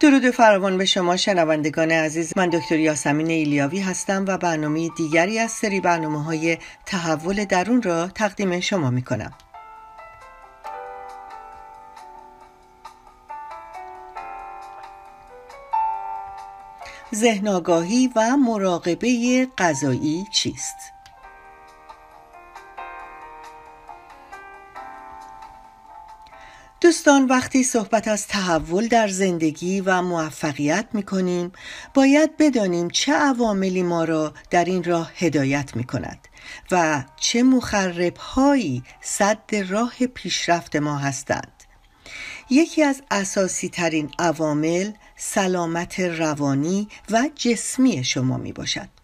درود فراوان به شما شنوندگان عزیز من دکتر یاسمین ایلیاوی هستم و برنامه دیگری از سری برنامه های تحول درون را تقدیم شما می کنم ذهن آگاهی و مراقبه غذایی چیست؟ دوستان وقتی صحبت از تحول در زندگی و موفقیت می کنیم باید بدانیم چه عواملی ما را در این راه هدایت می کند و چه مخرب هایی صد راه پیشرفت ما هستند. یکی از اساسی ترین عوامل سلامت روانی و جسمی شما می باشد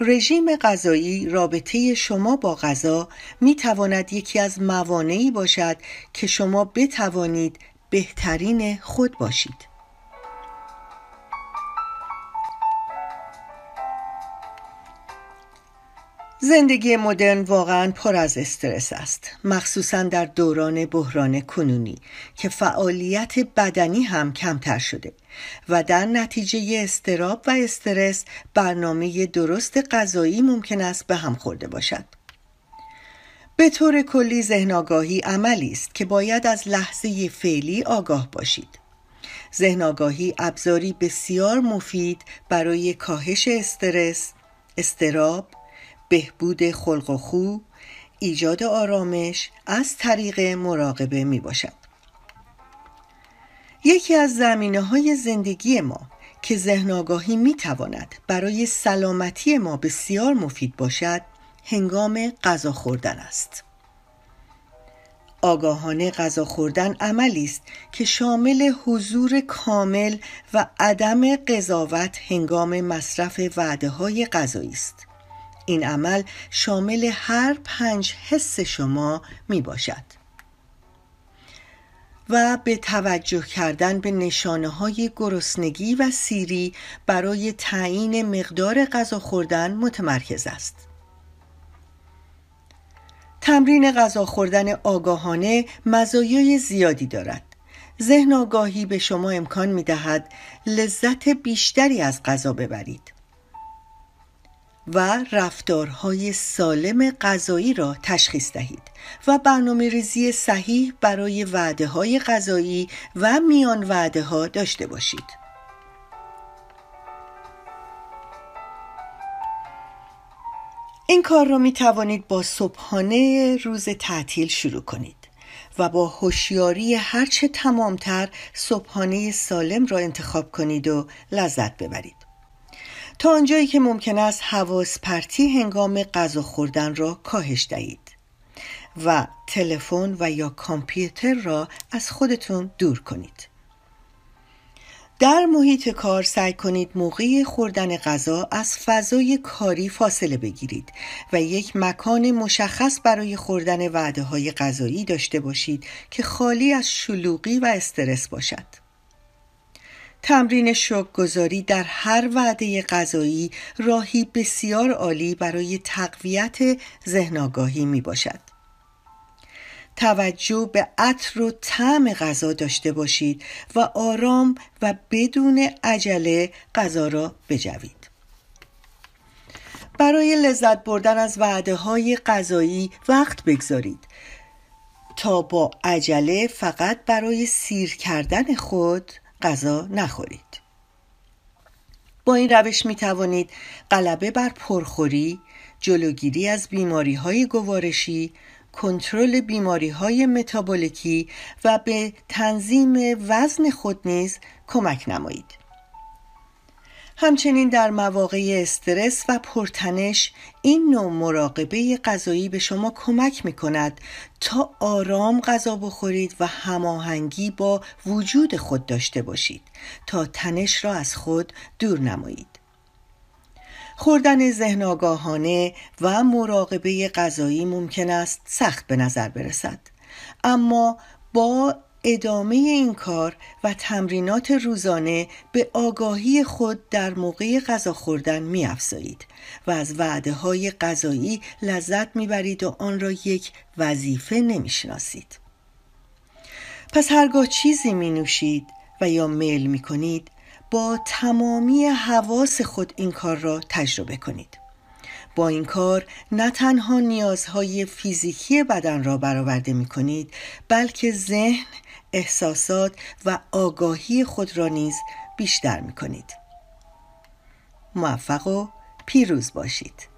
رژیم غذایی رابطه شما با غذا می تواند یکی از موانعی باشد که شما بتوانید بهترین خود باشید. زندگی مدرن واقعا پر از استرس است مخصوصا در دوران بحران کنونی که فعالیت بدنی هم کمتر شده و در نتیجه استراب و استرس برنامه درست غذایی ممکن است به هم خورده باشد. به طور کلی ذهن آگاهی عملی است که باید از لحظه فعلی آگاه باشید. ذهن آگاهی ابزاری بسیار مفید برای کاهش استرس استراب بهبود خلق و خو ایجاد آرامش از طریق مراقبه می باشد. یکی از زمینه های زندگی ما که ذهن آگاهی می تواند برای سلامتی ما بسیار مفید باشد هنگام غذا خوردن است. آگاهانه غذا خوردن عملی است که شامل حضور کامل و عدم قضاوت هنگام مصرف وعده های غذایی است. این عمل شامل هر پنج حس شما می باشد و به توجه کردن به نشانه های گرسنگی و سیری برای تعیین مقدار غذا خوردن متمرکز است. تمرین غذا خوردن آگاهانه مزایای زیادی دارد. ذهن آگاهی به شما امکان می دهد لذت بیشتری از غذا ببرید. و رفتارهای سالم غذایی را تشخیص دهید و برنامه ریزی صحیح برای وعده های غذایی و میان وعده ها داشته باشید. این کار را می توانید با صبحانه روز تعطیل شروع کنید و با هوشیاری هرچه تمامتر صبحانه سالم را انتخاب کنید و لذت ببرید. تا آنجایی که ممکن است حواس پرتی هنگام غذا خوردن را کاهش دهید و تلفن و یا کامپیوتر را از خودتون دور کنید در محیط کار سعی کنید موقع خوردن غذا از فضای کاری فاصله بگیرید و یک مکان مشخص برای خوردن وعده های غذایی داشته باشید که خالی از شلوغی و استرس باشد. تمرین گذاری در هر وعده غذایی راهی بسیار عالی برای تقویت ذهن آگاهی می باشد. توجه به عطر و طعم غذا داشته باشید و آرام و بدون عجله غذا را بجوید. برای لذت بردن از وعده های غذایی وقت بگذارید تا با عجله فقط برای سیر کردن خود غذا نخورید. با این روش می توانید غلبه بر پرخوری جلوگیری از بیماری های گوارشی کنترل بیماری های متابولیکی و به تنظیم وزن خود نیز کمک نمایید. همچنین در مواقع استرس و پرتنش این نوع مراقبه غذایی به شما کمک می کند تا آرام غذا بخورید و هماهنگی با وجود خود داشته باشید تا تنش را از خود دور نمایید. خوردن ذهن آگاهانه و مراقبه غذایی ممکن است سخت به نظر برسد. اما با ادامه این کار و تمرینات روزانه به آگاهی خود در موقع غذا خوردن می افزایید و از وعده های غذایی لذت می برید و آن را یک وظیفه نمی شناسید. پس هرگاه چیزی می نوشید و یا میل می کنید با تمامی حواس خود این کار را تجربه کنید. با این کار نه تنها نیازهای فیزیکی بدن را برآورده می کنید بلکه ذهن احساسات و آگاهی خود را نیز بیشتر می کنید. موفق و پیروز باشید.